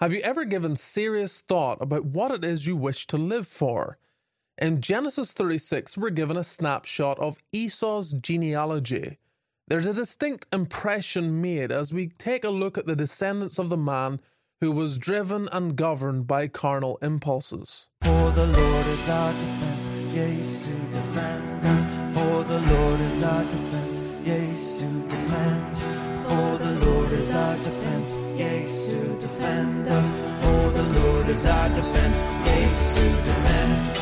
Have you ever given serious thought about what it is you wish to live for? In Genesis 36, we're given a snapshot of Esau's genealogy. There's a distinct impression made as we take a look at the descendants of the man who was driven and governed by carnal impulses. For the Lord is our defense, is our defense, to defend.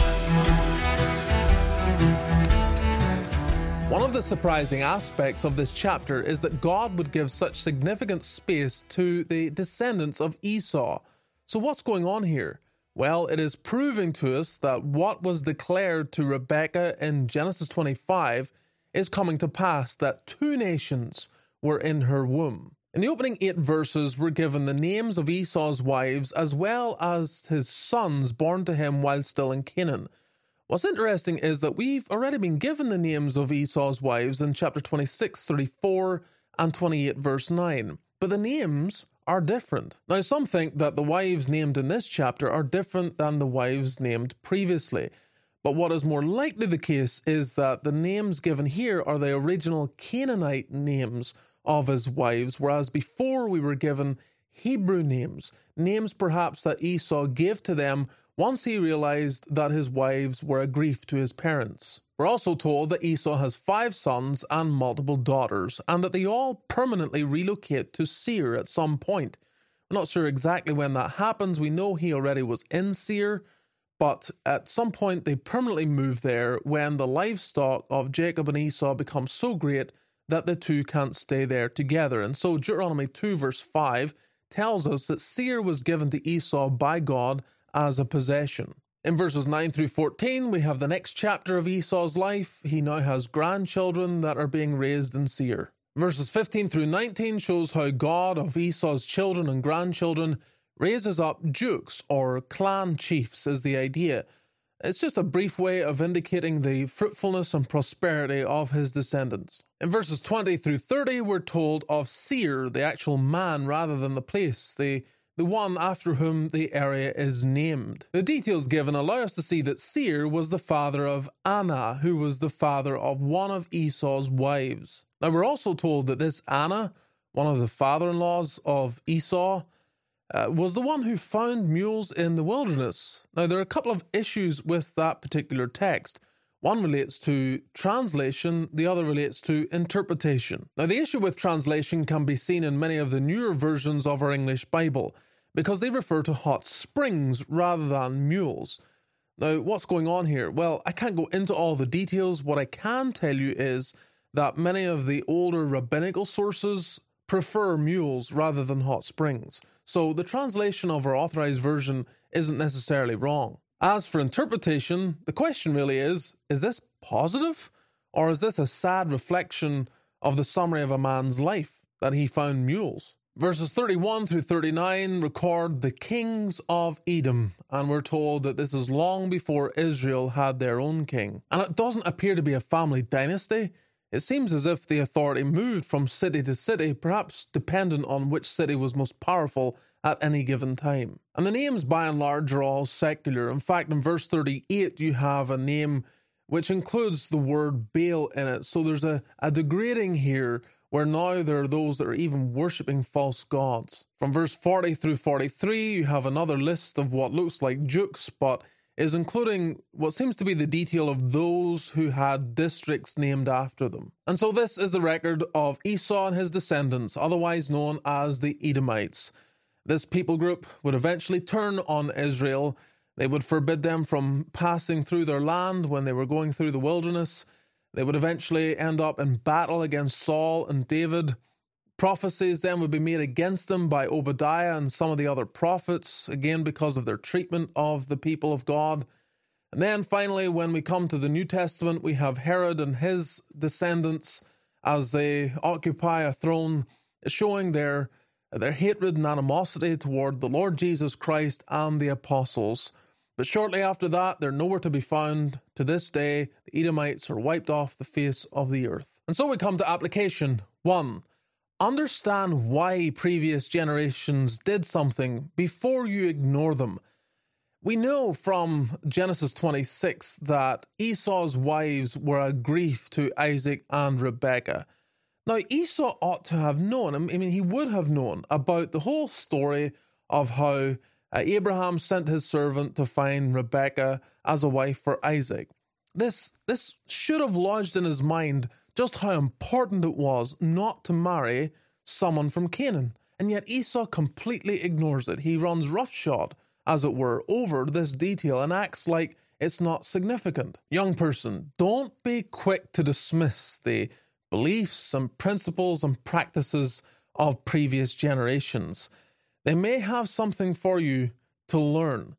One of the surprising aspects of this chapter is that God would give such significant space to the descendants of Esau. So, what's going on here? Well, it is proving to us that what was declared to Rebekah in Genesis 25 is coming to pass that two nations were in her womb. In the opening eight verses, we're given the names of Esau's wives as well as his sons born to him while still in Canaan. What's interesting is that we've already been given the names of Esau's wives in chapter 26, 34, and 28, verse 9, but the names are different. Now, some think that the wives named in this chapter are different than the wives named previously, but what is more likely the case is that the names given here are the original Canaanite names of his wives, whereas before we were given Hebrew names, names perhaps that Esau gave to them once he realized that his wives were a grief to his parents. We're also told that Esau has five sons and multiple daughters, and that they all permanently relocate to Seir at some point. We're not sure exactly when that happens. We know he already was in Seir, but at some point they permanently move there when the livestock of Jacob and Esau becomes so great that the two can't stay there together. And so Deuteronomy 2, verse 5 tells us that Seir was given to Esau by God as a possession. In verses 9 through 14, we have the next chapter of Esau's life. He now has grandchildren that are being raised in Seir. Verses 15 through 19 shows how God of Esau's children and grandchildren raises up dukes or clan chiefs, is the idea. It's just a brief way of indicating the fruitfulness and prosperity of his descendants. In verses 20 through 30, we're told of Seir, the actual man rather than the place, the the one after whom the area is named. The details given allow us to see that Seir was the father of Anah, who was the father of one of Esau's wives. Now, we're also told that this Anah, one of the father in laws of Esau, uh, was the one who found mules in the wilderness. Now, there are a couple of issues with that particular text. One relates to translation, the other relates to interpretation. Now, the issue with translation can be seen in many of the newer versions of our English Bible because they refer to hot springs rather than mules. Now, what's going on here? Well, I can't go into all the details. What I can tell you is that many of the older rabbinical sources prefer mules rather than hot springs. So the translation of our authorized version isn't necessarily wrong. As for interpretation, the question really is is this positive? Or is this a sad reflection of the summary of a man's life that he found mules? Verses 31 through 39 record the kings of Edom, and we're told that this is long before Israel had their own king. And it doesn't appear to be a family dynasty. It seems as if the authority moved from city to city, perhaps dependent on which city was most powerful at any given time. And the names, by and large, are all secular. In fact, in verse 38, you have a name which includes the word Baal in it. So there's a, a degrading here where now there are those that are even worshipping false gods. From verse 40 through 43, you have another list of what looks like dukes, but is including what seems to be the detail of those who had districts named after them. And so this is the record of Esau and his descendants, otherwise known as the Edomites. This people group would eventually turn on Israel. They would forbid them from passing through their land when they were going through the wilderness. They would eventually end up in battle against Saul and David. Prophecies then would be made against them by Obadiah and some of the other prophets, again because of their treatment of the people of God. And then finally, when we come to the New Testament, we have Herod and his descendants as they occupy a throne, showing their their hatred and animosity toward the Lord Jesus Christ and the apostles. But shortly after that, they're nowhere to be found. To this day, the Edomites are wiped off the face of the earth. And so we come to application 1. Understand why previous generations did something before you ignore them. We know from Genesis 26 that Esau's wives were a grief to Isaac and Rebekah. Now, Esau ought to have known, I mean, he would have known about the whole story of how uh, Abraham sent his servant to find Rebekah as a wife for Isaac. This, this should have lodged in his mind just how important it was not to marry someone from Canaan. And yet Esau completely ignores it. He runs roughshod, as it were, over this detail and acts like it's not significant. Young person, don't be quick to dismiss the beliefs and principles and practices of previous generations. They may have something for you to learn.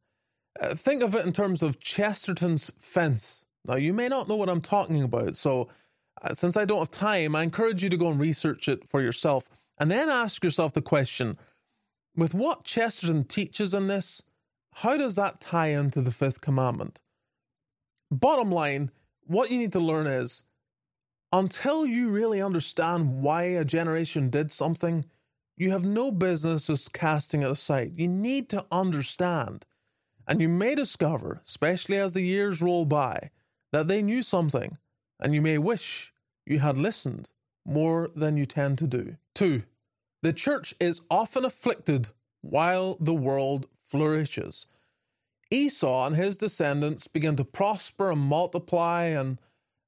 Uh, think of it in terms of Chesterton's fence. Now, you may not know what I'm talking about, so Uh, since I don't have time, I encourage you to go and research it for yourself and then ask yourself the question with what Chesterton teaches in this, how does that tie into the fifth commandment? Bottom line, what you need to learn is until you really understand why a generation did something, you have no business just casting it aside. You need to understand. And you may discover, especially as the years roll by, that they knew something, and you may wish you had listened more than you tend to do. 2. The church is often afflicted while the world flourishes. Esau and his descendants begin to prosper and multiply and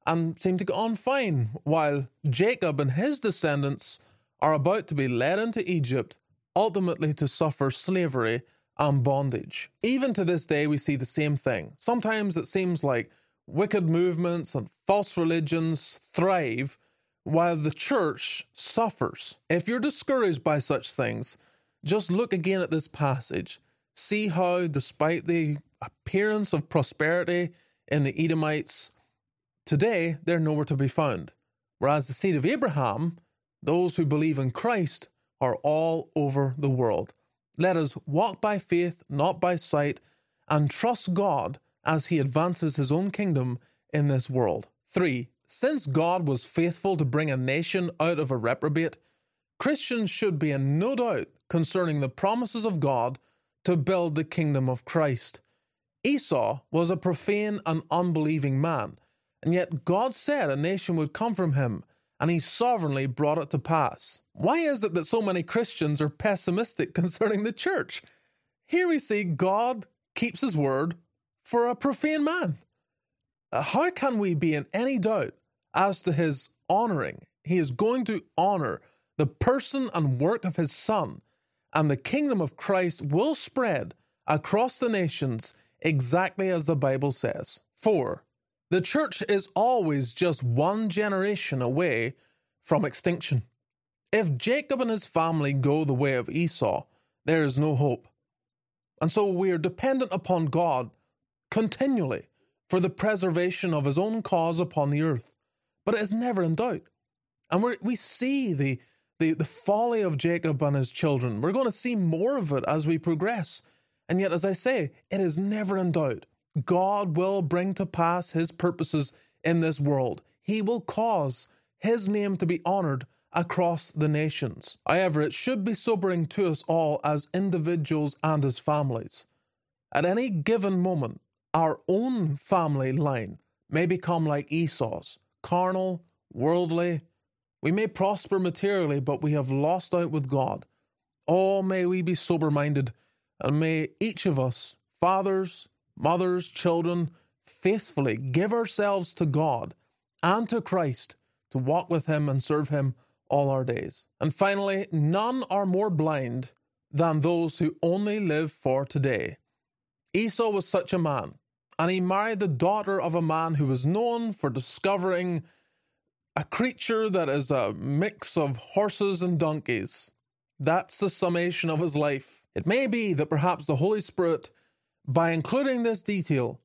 and seem to go on fine, while Jacob and his descendants are about to be led into Egypt, ultimately to suffer slavery and bondage. Even to this day, we see the same thing. Sometimes it seems like wicked movements and false religions thrive while the church suffers. If you're discouraged by such things, just look again at this passage. See how, despite the appearance of prosperity in the Edomites, Today, they're nowhere to be found. Whereas the seed of Abraham, those who believe in Christ, are all over the world. Let us walk by faith, not by sight, and trust God as He advances His own kingdom in this world. 3. Since God was faithful to bring a nation out of a reprobate, Christians should be in no doubt concerning the promises of God to build the kingdom of Christ. Esau was a profane and unbelieving man and yet God said a nation would come from him, and he sovereignly brought it to pass. Why is it that so many Christians are pessimistic concerning the church? Here we see God keeps his word for a profane man. Uh, how can we be in any doubt as to his honoring? He is going to honor the person and work of his son, and the kingdom of Christ will spread across the nations exactly as the Bible says. 4. The church is always just one generation away from extinction. If Jacob and his family go the way of Esau, there is no hope. And so we are dependent upon God continually for the preservation of his own cause upon the earth. But it is never in doubt. And we we see the, the, the folly of Jacob and his children. We're going to see more of it as we progress. And yet, as I say, it is never in doubt. God will bring to pass his purposes in this world. He will cause his name to be honored across the nations. However, it should be sobering to us all as individuals and as families. At any given moment, our own family line may become like Esau's carnal, worldly. We may prosper materially, but we have lost out with God. Oh, may we be sober minded, and may each of us, fathers, mothers, children, faithfully give ourselves to God and to Christ to walk with Him and serve Him all our days. And finally, none are more blind than those who only live for today. Esau was such a man, and he married the daughter of a man who was known for discovering a creature that is a mix of horses and donkeys. That's the summation of his life. It may be that perhaps the Holy Spirit by including this detail,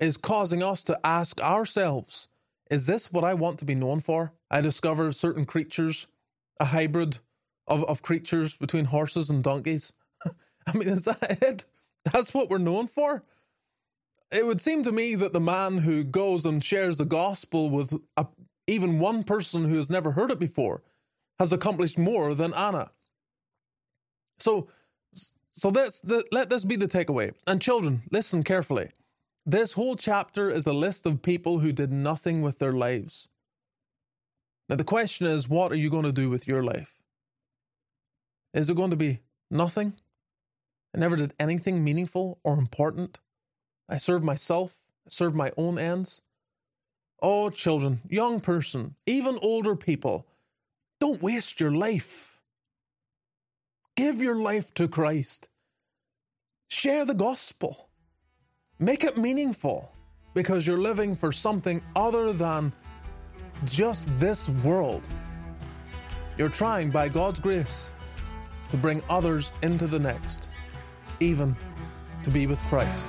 is causing us to ask ourselves is this what I want to be known for? I discover certain creatures, a hybrid of, of creatures between horses and donkeys. I mean, is that it? That's what we're known for? It would seem to me that the man who goes and shares the gospel with a, even one person who has never heard it before has accomplished more than Anah. So, so let this be the takeaway. And children, listen carefully. This whole chapter is a list of people who did nothing with their lives. Now, the question is, what are you going to do with your life? Is it going to be nothing? I never did anything meaningful or important. I serve myself, I serve my own ends. Oh, children, young person, even older people, don't waste your life. Give your life to Christ. Share the gospel. Make it meaningful because you're living for something other than just this world. You're trying, by God's grace, to bring others into the next, even to be with Christ.